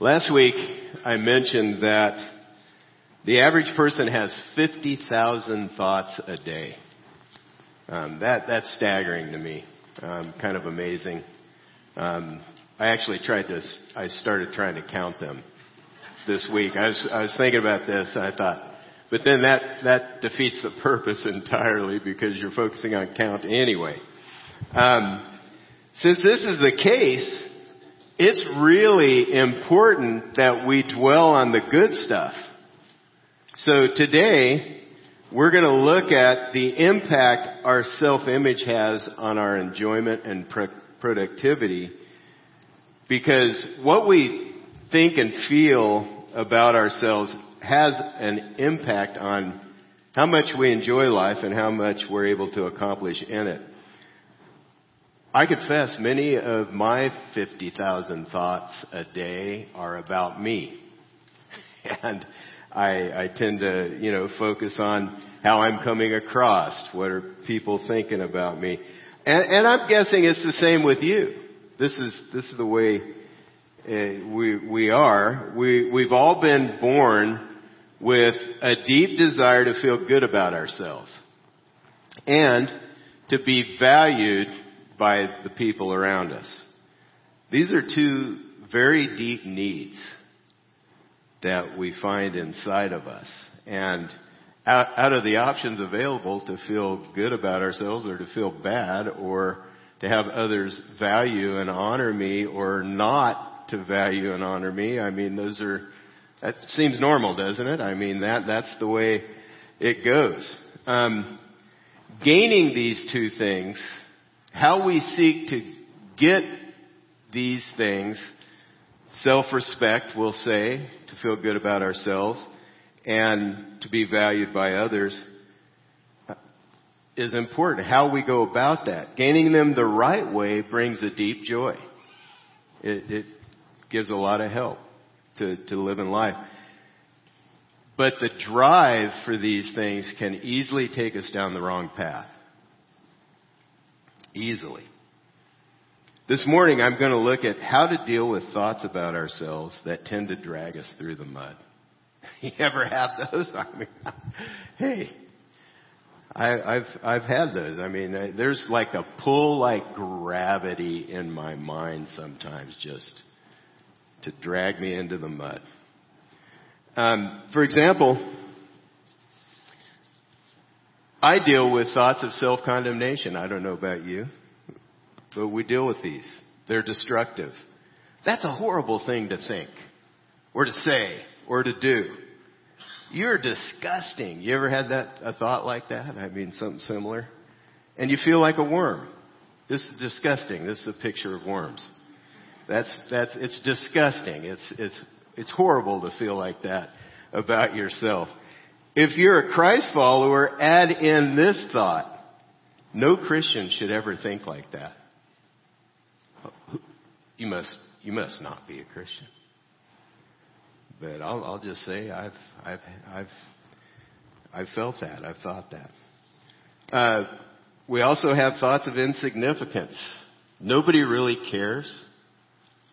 Last week, I mentioned that the average person has 50,000 thoughts a day. Um, that, that's staggering to me. Um, kind of amazing. Um, I actually tried to, I started trying to count them this week. I was, I was thinking about this and I thought, but then that, that defeats the purpose entirely because you're focusing on count anyway. Um, since this is the case, it's really important that we dwell on the good stuff. So today, we're going to look at the impact our self-image has on our enjoyment and pro- productivity because what we think and feel about ourselves has an impact on how much we enjoy life and how much we're able to accomplish in it. I confess many of my 50,000 thoughts a day are about me. And I, I tend to, you know, focus on how I'm coming across. What are people thinking about me? And, and I'm guessing it's the same with you. This is, this is the way uh, we, we are. We, we've all been born with a deep desire to feel good about ourselves and to be valued by the people around us. These are two very deep needs that we find inside of us. And out, out, of the options available to feel good about ourselves or to feel bad or to have others value and honor me or not to value and honor me, I mean, those are, that seems normal, doesn't it? I mean, that, that's the way it goes. Um, gaining these two things how we seek to get these things, self-respect, we'll say, to feel good about ourselves, and to be valued by others, is important. How we go about that. Gaining them the right way brings a deep joy. It, it gives a lot of help to, to live in life. But the drive for these things can easily take us down the wrong path easily. This morning I'm going to look at how to deal with thoughts about ourselves that tend to drag us through the mud. You ever have those? I mean, hey, I, have I've had those. I mean, there's like a pull like gravity in my mind sometimes just to drag me into the mud. Um, for example, I deal with thoughts of self-condemnation. I don't know about you, but we deal with these. They're destructive. That's a horrible thing to think, or to say, or to do. You're disgusting. You ever had that, a thought like that? I mean, something similar? And you feel like a worm. This is disgusting. This is a picture of worms. That's, that's, it's disgusting. It's, it's, it's horrible to feel like that about yourself. If you're a Christ follower, add in this thought. No Christian should ever think like that. You must, you must not be a Christian. But I'll, I'll just say I've, I've, I've, I've felt that. I've thought that. Uh, we also have thoughts of insignificance. Nobody really cares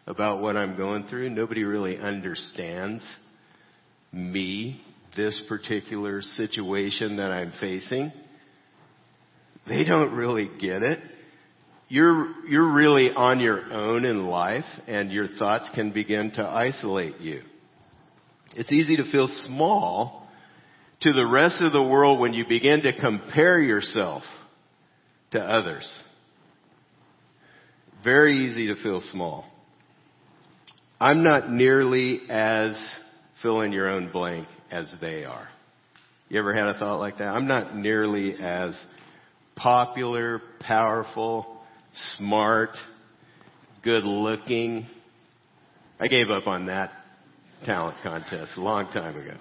about what I'm going through. Nobody really understands me this particular situation that I'm facing. They don't really get it. You're, you're really on your own in life and your thoughts can begin to isolate you. It's easy to feel small to the rest of the world when you begin to compare yourself to others. Very easy to feel small. I'm not nearly as fill in your own blank as they are. You ever had a thought like that? I'm not nearly as popular, powerful, smart, good looking. I gave up on that talent contest a long time ago.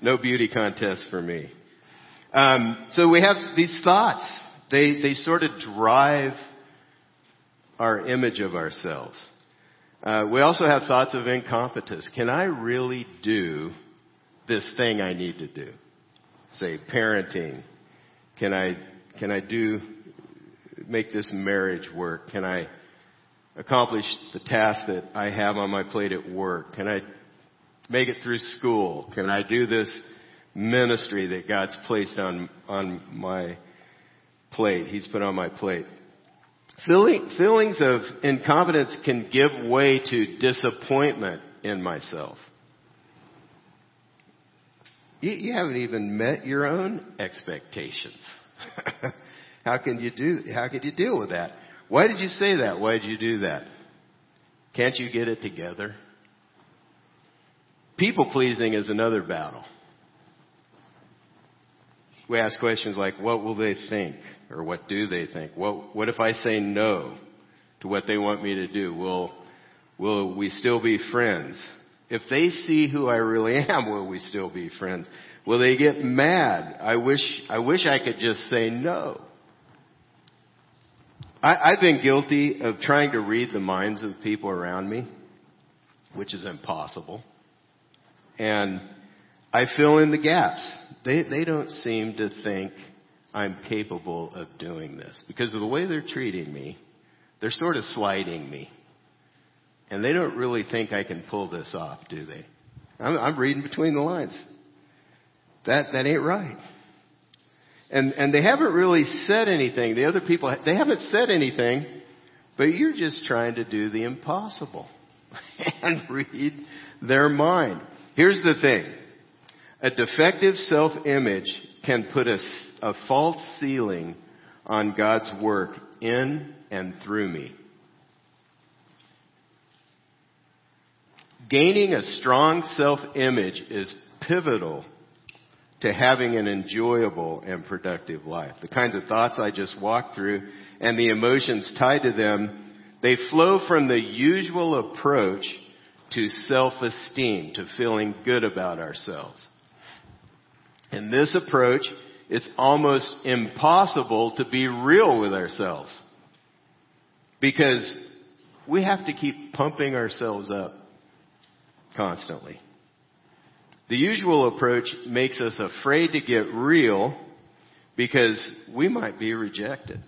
No beauty contest for me. Um, so we have these thoughts. They they sort of drive our image of ourselves. Uh, we also have thoughts of incompetence. Can I really do this thing I need to do. Say parenting. Can I, can I do, make this marriage work? Can I, accomplish the task that I have on my plate at work? Can I make it through school? Can I do this ministry that God's placed on, on my plate? He's put on my plate. Feeling, feelings of incompetence can give way to disappointment in myself. You, you haven't even met your own expectations. how can you do, how can you deal with that? Why did you say that? Why did you do that? Can't you get it together? People pleasing is another battle. We ask questions like, what will they think? Or what do they think? What, what if I say no to what they want me to do? Will, will we still be friends? If they see who I really am, will we still be friends? Will they get mad? I wish, I wish I could just say no. I, I've been guilty of trying to read the minds of people around me, which is impossible. And I fill in the gaps. They, they don't seem to think I'm capable of doing this. Because of the way they're treating me, they're sort of sliding me. And they don't really think I can pull this off, do they? I'm, I'm reading between the lines. That, that ain't right. And, and they haven't really said anything. The other people, they haven't said anything, but you're just trying to do the impossible and read their mind. Here's the thing. A defective self-image can put a, a false ceiling on God's work in and through me. Gaining a strong self-image is pivotal to having an enjoyable and productive life. The kinds of thoughts I just walked through and the emotions tied to them, they flow from the usual approach to self-esteem, to feeling good about ourselves. In this approach, it's almost impossible to be real with ourselves. Because we have to keep pumping ourselves up constantly. The usual approach makes us afraid to get real because we might be rejected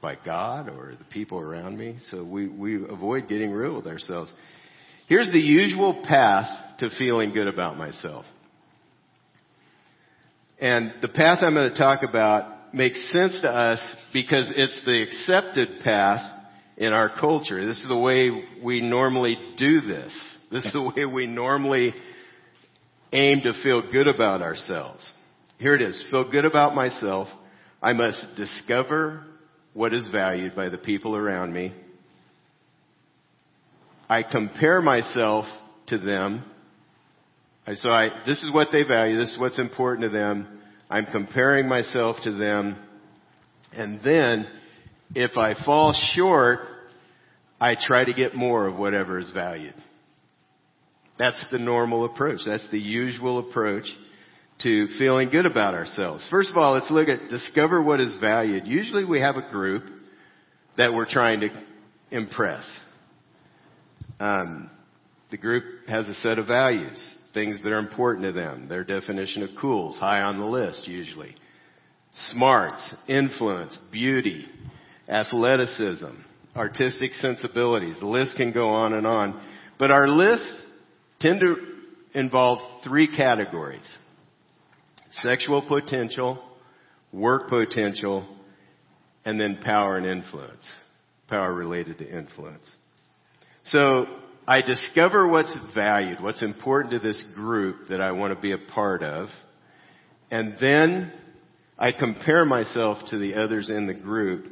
by God or the people around me. So we, we avoid getting real with ourselves. Here's the usual path to feeling good about myself. And the path I'm going to talk about makes sense to us because it's the accepted path in our culture. This is the way we normally do this. This is the way we normally aim to feel good about ourselves. Here it is. Feel good about myself. I must discover what is valued by the people around me. I compare myself to them. So I, this is what they value. This is what's important to them. I'm comparing myself to them. And then, if I fall short, I try to get more of whatever is valued. That's the normal approach. That's the usual approach to feeling good about ourselves. First of all, let's look at discover what is valued. Usually we have a group that we're trying to impress. Um, the group has a set of values, things that are important to them. Their definition of cool is high on the list usually. Smarts, influence, beauty, athleticism, artistic sensibilities. The list can go on and on. But our lists tend to involve three categories. Sexual potential, work potential, and then power and influence. Power related to influence. So I discover what's valued, what's important to this group that I want to be a part of, and then I compare myself to the others in the group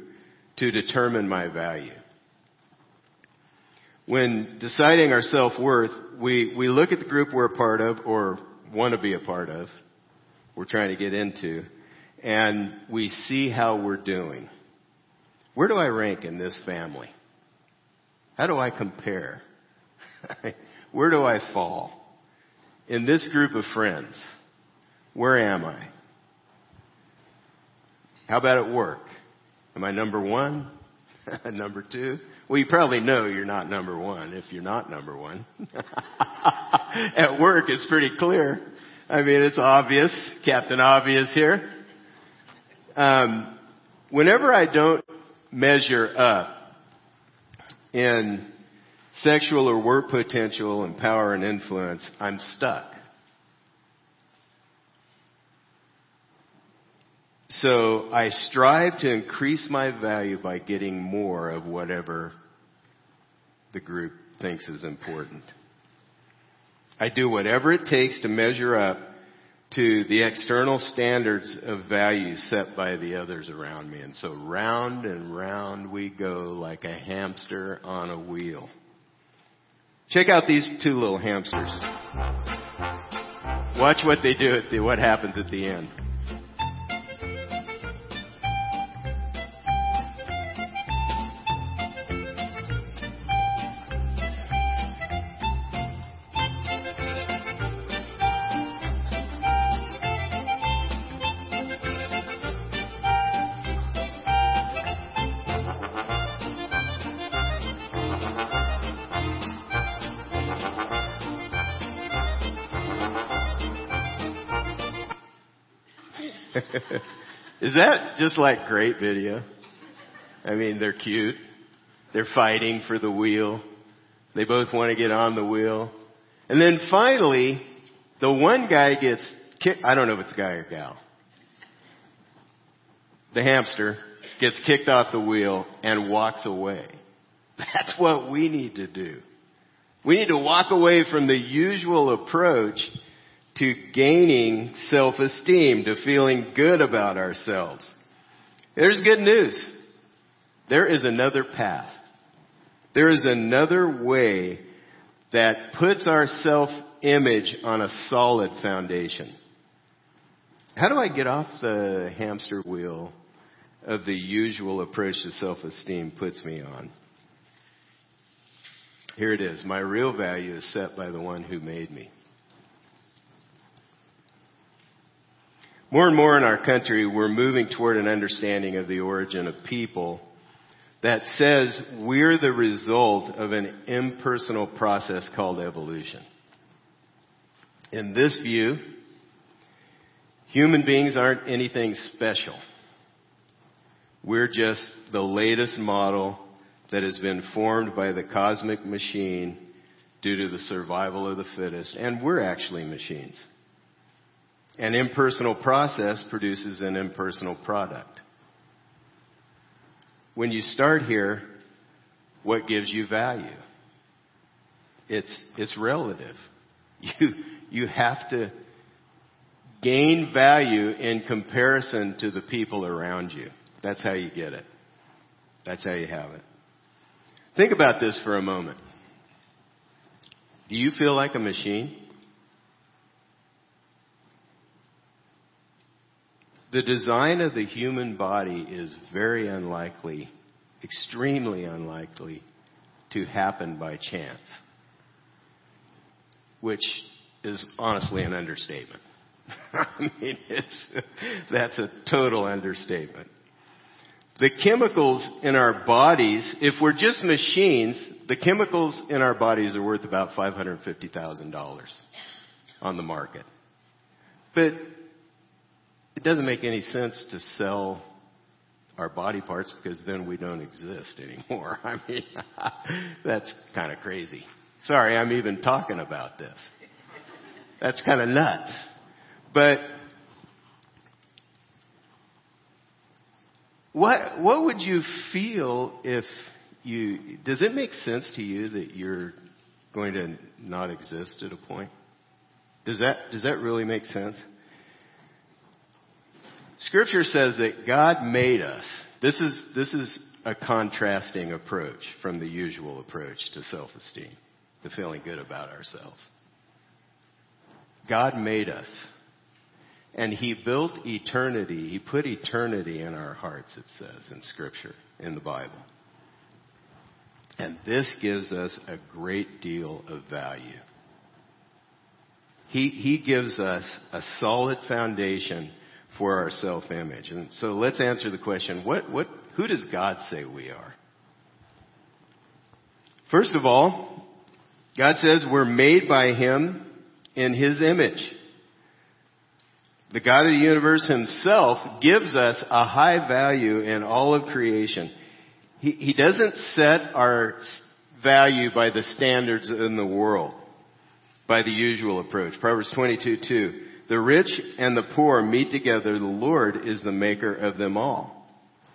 to determine my value. When deciding our self-worth, we, we look at the group we're a part of or want to be a part of, we're trying to get into, and we see how we're doing. Where do I rank in this family? How do I compare? where do I fall? In this group of friends, where am I? How about at work? Am I number one? number two? Well, you probably know you're not number one if you're not number one. at work, it's pretty clear. I mean, it's obvious. Captain Obvious here. Um, whenever I don't measure up, in sexual or work potential and power and influence, I'm stuck. So I strive to increase my value by getting more of whatever the group thinks is important. I do whatever it takes to measure up to the external standards of value set by the others around me. And so round and round we go like a hamster on a wheel. Check out these two little hamsters. Watch what they do at the, what happens at the end. Just like great video? I mean, they're cute. They're fighting for the wheel. They both want to get on the wheel. And then finally, the one guy gets kicked. I don't know if it's a guy or gal. The hamster gets kicked off the wheel and walks away. That's what we need to do. We need to walk away from the usual approach to gaining self-esteem, to feeling good about ourselves. There's good news. There is another path. There is another way that puts our self-image on a solid foundation. How do I get off the hamster wheel of the usual approach to self-esteem puts me on? Here it is. My real value is set by the one who made me. More and more in our country, we're moving toward an understanding of the origin of people that says we're the result of an impersonal process called evolution. In this view, human beings aren't anything special. We're just the latest model that has been formed by the cosmic machine due to the survival of the fittest, and we're actually machines. An impersonal process produces an impersonal product. When you start here, what gives you value? It's, it's relative. You, you have to gain value in comparison to the people around you. That's how you get it. That's how you have it. Think about this for a moment. Do you feel like a machine? The design of the human body is very unlikely, extremely unlikely, to happen by chance. Which is honestly an understatement. I mean, that's a total understatement. The chemicals in our bodies, if we're just machines, the chemicals in our bodies are worth about $550,000 on the market. But it doesn't make any sense to sell our body parts because then we don't exist anymore. I mean, that's kind of crazy. Sorry, I'm even talking about this. That's kind of nuts. But what what would you feel if you does it make sense to you that you're going to not exist at a point? Does that does that really make sense? Scripture says that God made us. This is, this is a contrasting approach from the usual approach to self-esteem, to feeling good about ourselves. God made us. And He built eternity. He put eternity in our hearts, it says in Scripture, in the Bible. And this gives us a great deal of value. He, he gives us a solid foundation for our self-image. And so let's answer the question, what, what, who does God say we are? First of all, God says we're made by Him in His image. The God of the universe Himself gives us a high value in all of creation. He, he doesn't set our value by the standards in the world, by the usual approach. Proverbs 22, 2. The rich and the poor meet together. The Lord is the maker of them all.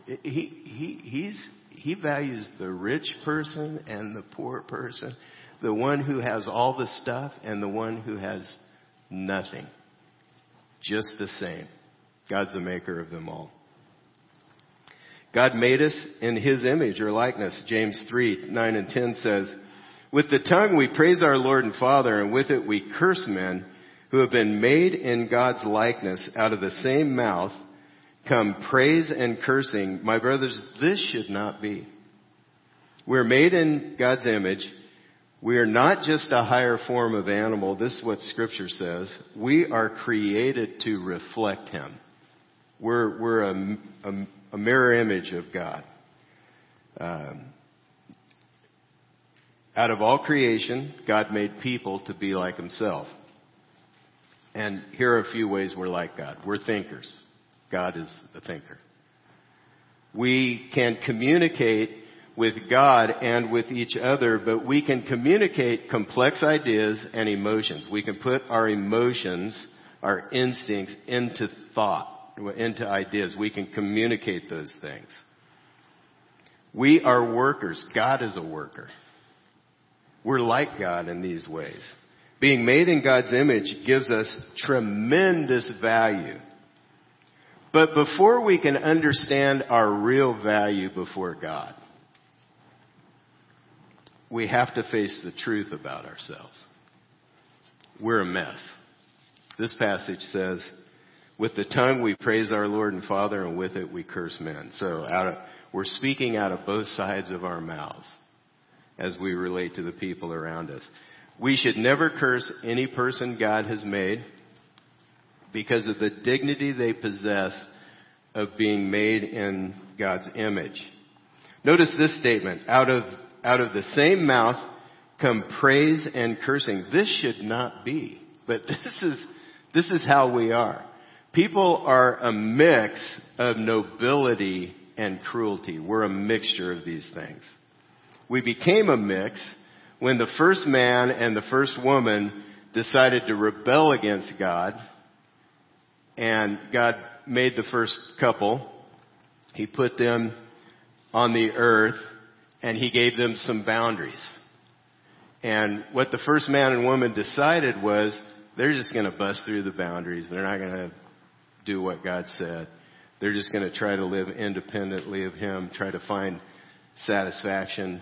He, he, he's, he values the rich person and the poor person, the one who has all the stuff and the one who has nothing. Just the same. God's the maker of them all. God made us in His image or likeness. James 3, 9 and 10 says, With the tongue we praise our Lord and Father, and with it we curse men who have been made in God's likeness out of the same mouth come praise and cursing. My brothers, this should not be. We're made in God's image. We are not just a higher form of animal. This is what scripture says. We are created to reflect Him. We're, we're a, a, a mirror image of God. Um, out of all creation, God made people to be like Himself. And here are a few ways we're like God. We're thinkers. God is a thinker. We can communicate with God and with each other, but we can communicate complex ideas and emotions. We can put our emotions, our instincts into thought, into ideas. We can communicate those things. We are workers. God is a worker. We're like God in these ways. Being made in God's image gives us tremendous value. But before we can understand our real value before God, we have to face the truth about ourselves. We're a mess. This passage says, with the tongue we praise our Lord and Father, and with it we curse men. So out of, we're speaking out of both sides of our mouths as we relate to the people around us. We should never curse any person God has made because of the dignity they possess of being made in God's image. Notice this statement, out of, out of the same mouth come praise and cursing. This should not be, but this is, this is how we are. People are a mix of nobility and cruelty. We're a mixture of these things. We became a mix when the first man and the first woman decided to rebel against God, and God made the first couple, He put them on the earth, and He gave them some boundaries. And what the first man and woman decided was they're just going to bust through the boundaries. They're not going to do what God said. They're just going to try to live independently of Him, try to find satisfaction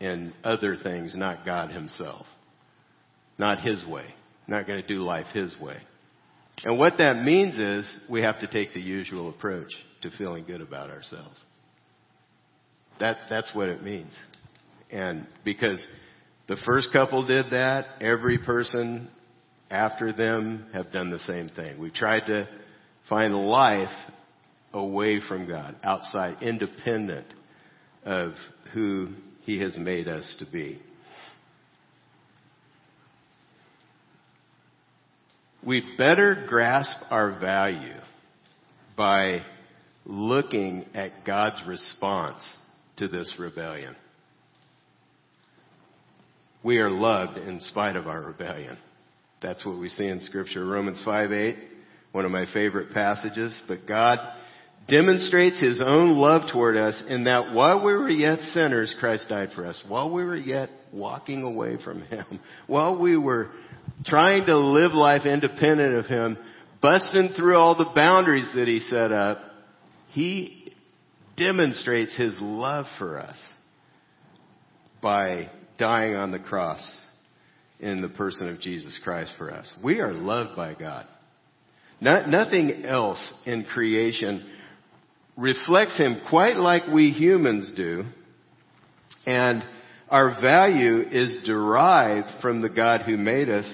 in other things, not God Himself. Not His way. Not going to do life His way. And what that means is we have to take the usual approach to feeling good about ourselves. That, that's what it means. And because the first couple did that, every person after them have done the same thing. We've tried to find life away from God, outside, independent of who he has made us to be. We better grasp our value by looking at God's response to this rebellion. We are loved in spite of our rebellion. That's what we see in scripture. Romans 5 8, one of my favorite passages. But God demonstrates his own love toward us in that while we were yet sinners, Christ died for us. While we were yet walking away from him, while we were trying to live life independent of him, busting through all the boundaries that he set up, he demonstrates his love for us by dying on the cross in the person of Jesus Christ for us. We are loved by God. Not, nothing else in creation reflects him quite like we humans do. And our value is derived from the God who made us,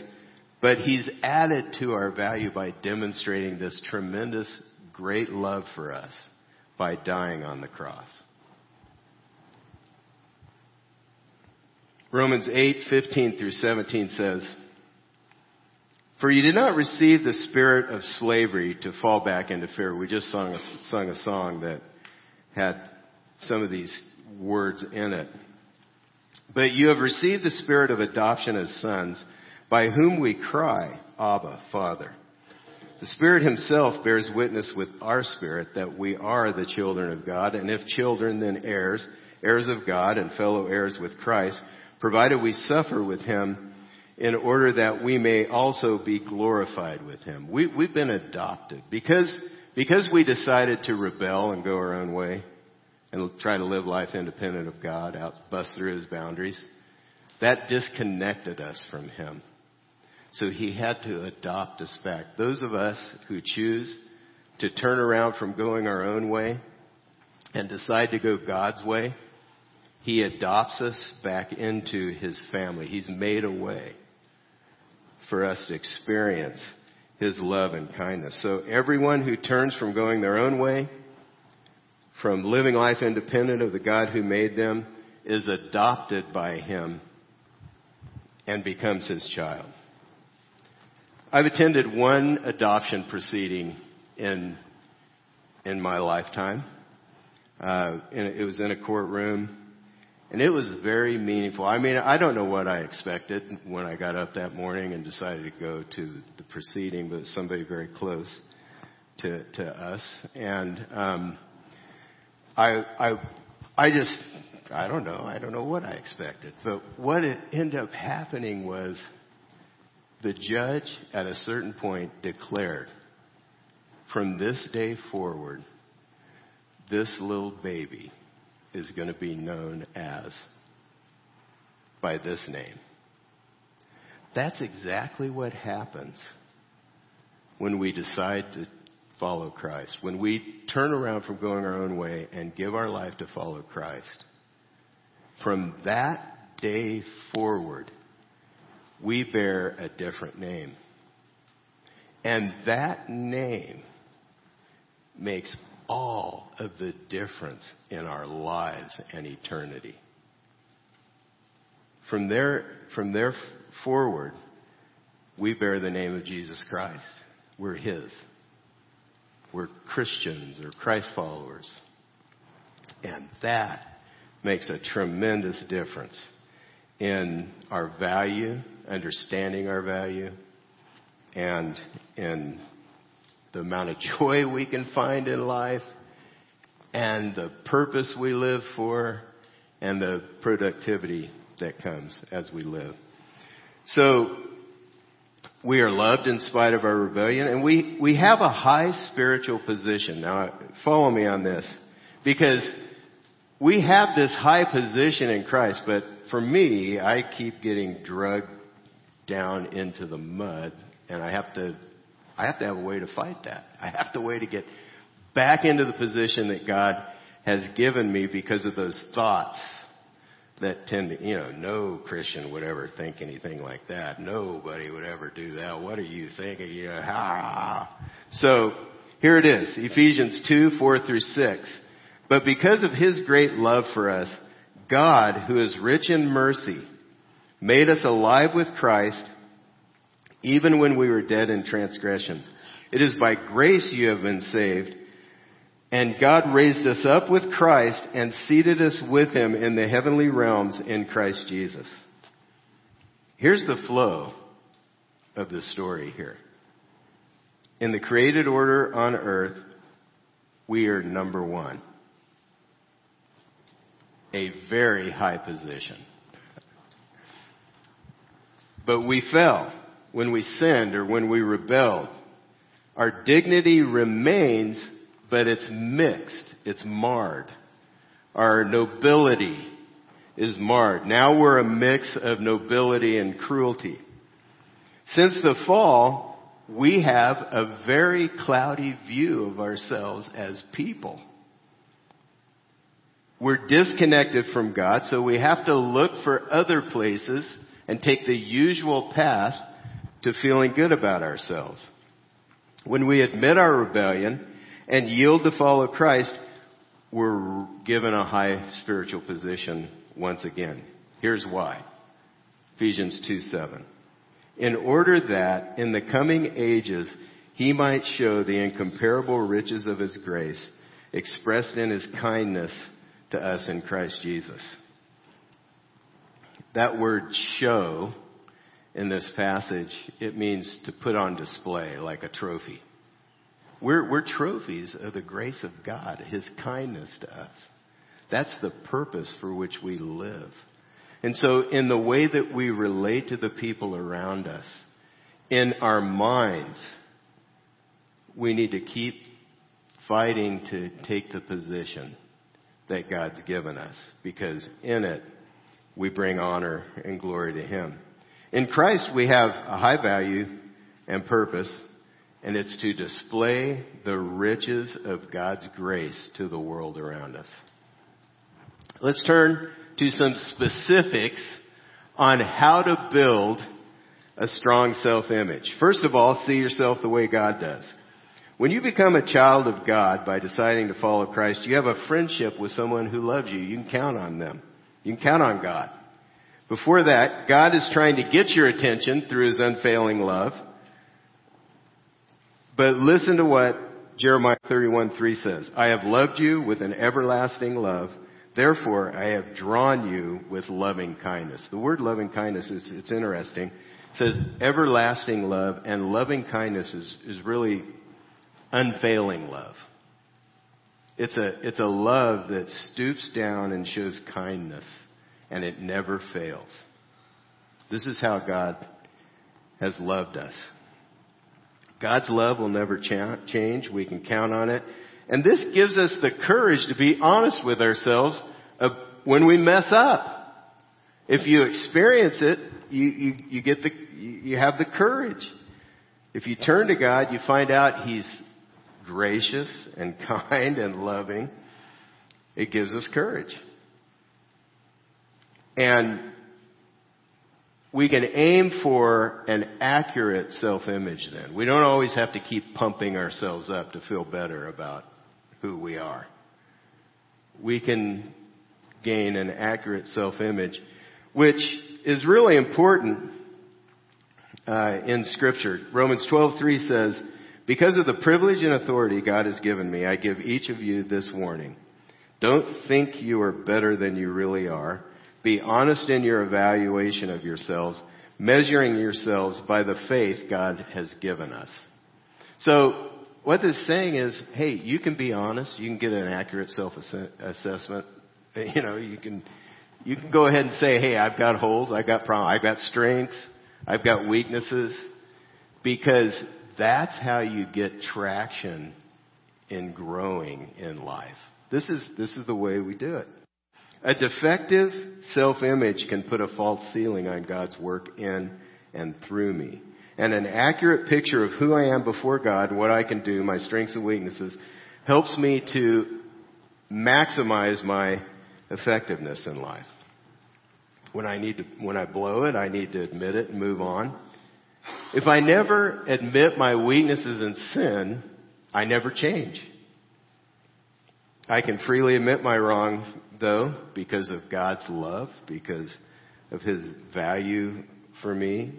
but he's added to our value by demonstrating this tremendous, great love for us by dying on the cross. Romans 8, 15 through 17 says, for you did not receive the spirit of slavery to fall back into fear. We just sung a, sung a song that had some of these words in it. But you have received the spirit of adoption as sons, by whom we cry, Abba, Father. The Spirit Himself bears witness with our spirit that we are the children of God, and if children, then heirs, heirs of God and fellow heirs with Christ, provided we suffer with Him in order that we may also be glorified with Him. We, we've been adopted because, because we decided to rebel and go our own way and try to live life independent of God, out, bust through His boundaries. That disconnected us from Him. So he had to adopt us back. Those of us who choose to turn around from going our own way and decide to go God's way, he adopts us back into his family. He's made a way for us to experience his love and kindness. So everyone who turns from going their own way, from living life independent of the God who made them, is adopted by him and becomes his child. I've attended one adoption proceeding in in my lifetime. Uh, and it was in a courtroom, and it was very meaningful. I mean, I don't know what I expected when I got up that morning and decided to go to the proceeding, but somebody very close to to us, and um, I I I just I don't know. I don't know what I expected, but what it ended up happening was the judge at a certain point declared, from this day forward, this little baby is going to be known as by this name. That's exactly what happens when we decide to follow Christ. When we turn around from going our own way and give our life to follow Christ. From that day forward, we bear a different name. And that name makes all of the difference in our lives and eternity. From there, from there forward, we bear the name of Jesus Christ. We're His. We're Christians or Christ followers. And that makes a tremendous difference in our value understanding our value, and in the amount of joy we can find in life, and the purpose we live for, and the productivity that comes as we live. So, we are loved in spite of our rebellion, and we, we have a high spiritual position. Now, follow me on this. Because we have this high position in Christ, but for me, I keep getting drugged down into the mud and I have to, I have to have a way to fight that. I have to way to get back into the position that God has given me because of those thoughts that tend to, you know, no Christian would ever think anything like that. Nobody would ever do that. What are you thinking? You know. So here it is, Ephesians 2, 4 through 6. But because of His great love for us, God, who is rich in mercy, made us alive with Christ even when we were dead in transgressions. It is by grace you have been saved. And God raised us up with Christ and seated us with him in the heavenly realms in Christ Jesus. Here's the flow of the story here. In the created order on earth, we are number one. A very high position. But we fell when we sinned or when we rebelled. Our dignity remains, but it's mixed. It's marred. Our nobility is marred. Now we're a mix of nobility and cruelty. Since the fall, we have a very cloudy view of ourselves as people. We're disconnected from God, so we have to look for other places and take the usual path to feeling good about ourselves. When we admit our rebellion and yield to follow Christ, we're given a high spiritual position once again. Here's why. Ephesians 2 7. In order that in the coming ages he might show the incomparable riches of his grace expressed in his kindness to us in Christ Jesus. that word show in this passage, it means to put on display like a trophy. We're, we're trophies of the grace of God, His kindness to us. That's the purpose for which we live. And so in the way that we relate to the people around us, in our minds, we need to keep fighting to take the position that God's given us because in it we bring honor and glory to Him. In Christ we have a high value and purpose and it's to display the riches of God's grace to the world around us. Let's turn to some specifics on how to build a strong self-image. First of all, see yourself the way God does. When you become a child of God by deciding to follow Christ, you have a friendship with someone who loves you. You can count on them. You can count on God. Before that, God is trying to get your attention through His unfailing love. But listen to what Jeremiah 31 3 says. I have loved you with an everlasting love. Therefore, I have drawn you with loving kindness. The word loving kindness is, it's interesting. It says everlasting love and loving kindness is, is really unfailing love. It's a, it's a love that stoops down and shows kindness and it never fails. This is how God has loved us. God's love will never cha- change. We can count on it. And this gives us the courage to be honest with ourselves when we mess up. If you experience it, you, you, you get the, you have the courage. If you turn to God, you find out He's gracious and kind and loving. It gives us courage. And we can aim for an accurate self-image then. We don't always have to keep pumping ourselves up to feel better about who we are. We can gain an accurate self-image, which is really important uh, in Scripture. Romans 12:3 says, "Because of the privilege and authority God has given me, I give each of you this warning: Don't think you are better than you really are." Be honest in your evaluation of yourselves, measuring yourselves by the faith God has given us. So, what this is saying is, hey, you can be honest, you can get an accurate self-assessment. You know, you can, you can go ahead and say, hey, I've got holes, I've got problems, I've got strengths, I've got weaknesses, because that's how you get traction in growing in life. This is, this is the way we do it. A defective self-image can put a false ceiling on God's work in and through me. And an accurate picture of who I am before God, what I can do, my strengths and weaknesses, helps me to maximize my effectiveness in life. When I need to, when I blow it, I need to admit it and move on. If I never admit my weaknesses and sin, I never change. I can freely admit my wrong though, because of God's love, because of His value for me.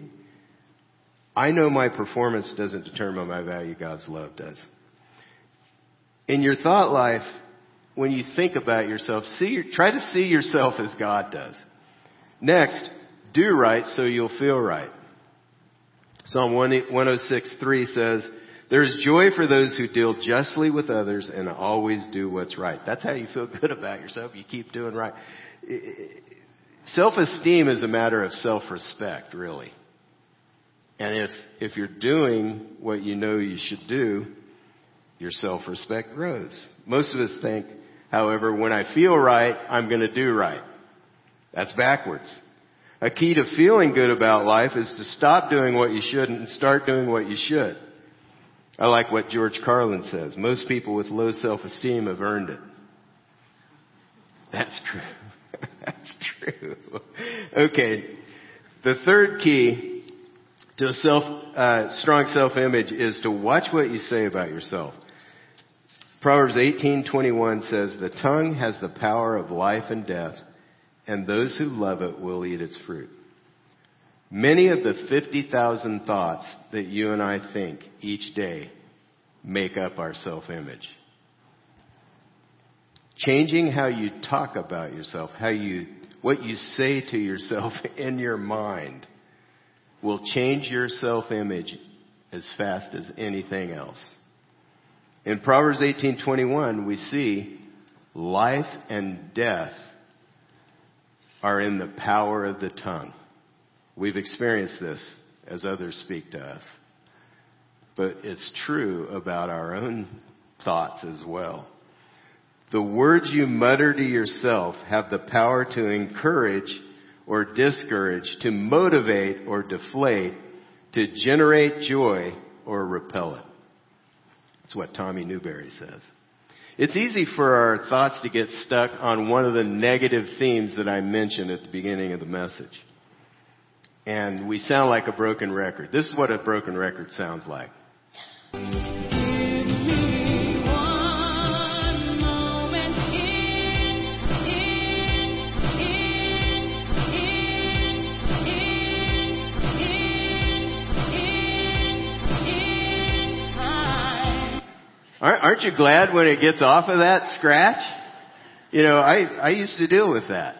I know my performance doesn't determine my value, God's love does. In your thought life, when you think about yourself, see, try to see yourself as God does. Next, do right so you'll feel right. Psalm 106, 3 says, there is joy for those who deal justly with others and always do what's right. That's how you feel good about yourself. You keep doing right. Self-esteem is a matter of self-respect, really. And if, if you're doing what you know you should do, your self-respect grows. Most of us think, however, when I feel right, I'm going to do right. That's backwards. A key to feeling good about life is to stop doing what you shouldn't and start doing what you should. I like what George Carlin says. Most people with low self-esteem have earned it. That's true. That's true. Okay. The third key to a self, uh, strong self-image is to watch what you say about yourself. Proverbs 18:21 says, "The tongue has the power of life and death, and those who love it will eat its fruit." Many of the 50,000 thoughts that you and I think each day make up our self-image. Changing how you talk about yourself, how you what you say to yourself in your mind will change your self-image as fast as anything else. In Proverbs 18:21, we see life and death are in the power of the tongue. We've experienced this as others speak to us. But it's true about our own thoughts as well. The words you mutter to yourself have the power to encourage or discourage, to motivate or deflate, to generate joy or repel it. That's what Tommy Newberry says. It's easy for our thoughts to get stuck on one of the negative themes that I mentioned at the beginning of the message. And we sound like a broken record. This is what a broken record sounds like. Aren't you glad when it gets off of that scratch? You know, I, I used to deal with that.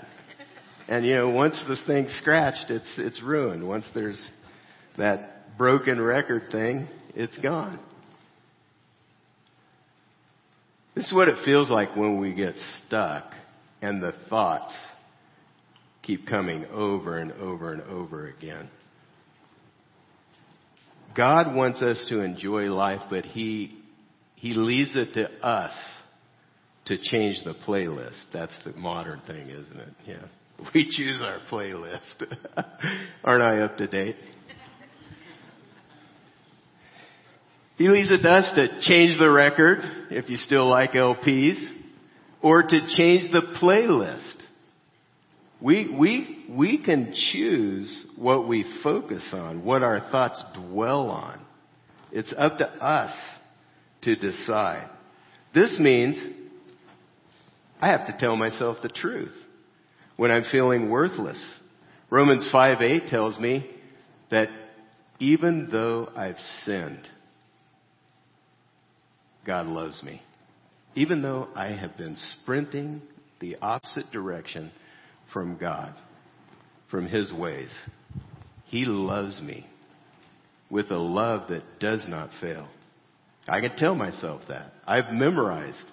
And you know, once this thing's scratched, it's, it's ruined. Once there's that broken record thing, it's gone. This is what it feels like when we get stuck and the thoughts keep coming over and over and over again. God wants us to enjoy life, but He he leaves it to us to change the playlist. That's the modern thing, isn't it? Yeah. We choose our playlist. Aren't I up to date? He leaves it to us to change the record, if you still like LPs, or to change the playlist. We, we, we can choose what we focus on, what our thoughts dwell on. It's up to us to decide. This means I have to tell myself the truth when I'm feeling worthless. Romans 5:8 tells me that even though I've sinned, God loves me. Even though I have been sprinting the opposite direction from God, from His ways, He loves me with a love that does not fail. I can tell myself that. I've memorized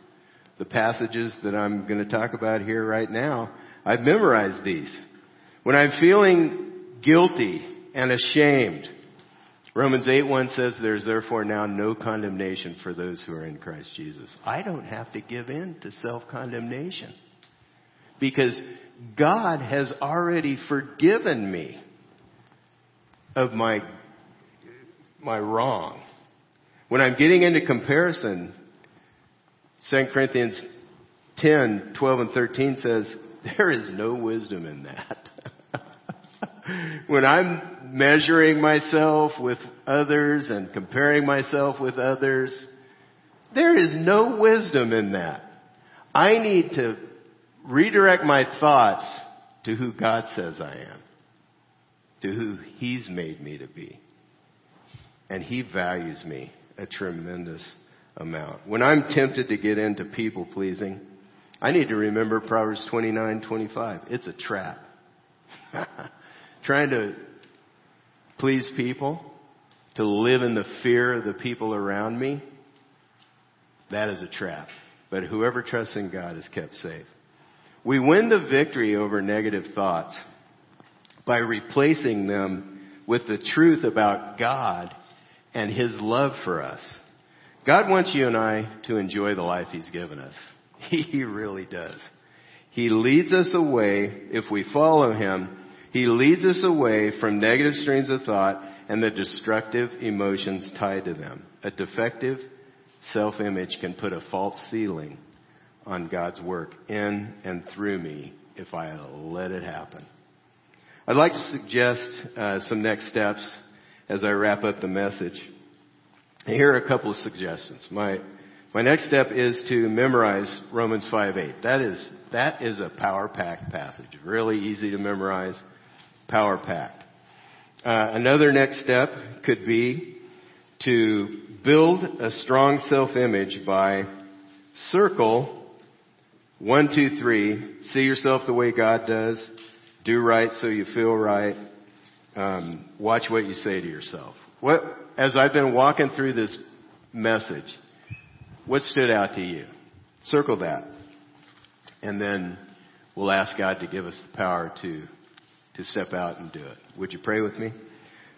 the passages that I'm going to talk about here right now. I've memorized these. When I'm feeling guilty and ashamed, Romans 8 1 says, There's therefore now no condemnation for those who are in Christ Jesus. I don't have to give in to self condemnation because God has already forgiven me of my, my wrong. When I'm getting into comparison, 2 Corinthians 10, 12 and 13 says, there is no wisdom in that. when I'm measuring myself with others and comparing myself with others, there is no wisdom in that. I need to redirect my thoughts to who God says I am, to who He's made me to be. And He values me a tremendous amount. When I'm tempted to get into people pleasing, I need to remember Proverbs 29, 25. It's a trap. Trying to please people, to live in the fear of the people around me, that is a trap. But whoever trusts in God is kept safe. We win the victory over negative thoughts by replacing them with the truth about God and His love for us. God wants you and I to enjoy the life He's given us. He really does. He leads us away, if we follow Him, He leads us away from negative streams of thought and the destructive emotions tied to them. A defective self-image can put a false ceiling on God's work in and through me if I let it happen. I'd like to suggest uh, some next steps as I wrap up the message. Here are a couple of suggestions. My, my next step is to memorize Romans 5:8. That is, that is a power packed passage. Really easy to memorize, power packed. Uh, another next step could be to build a strong self image by circle One, two, three. See yourself the way God does. Do right so you feel right. Um, watch what you say to yourself. What, as I've been walking through this message, what stood out to you? Circle that. And then we'll ask God to give us the power to, to step out and do it. Would you pray with me?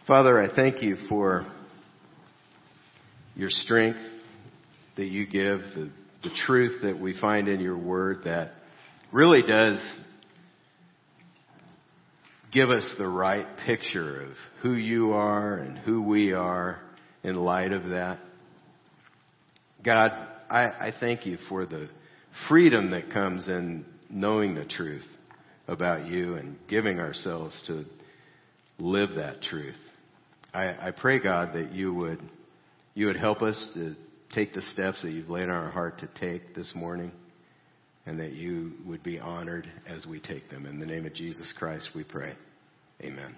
Father, I thank you for your strength that you give, the, the truth that we find in your word that really does give us the right picture of who you are and who we are in light of that. God, I, I thank you for the freedom that comes in knowing the truth about you and giving ourselves to live that truth. I, I pray, God, that you would you would help us to take the steps that you've laid on our heart to take this morning, and that you would be honored as we take them. In the name of Jesus Christ, we pray. Amen.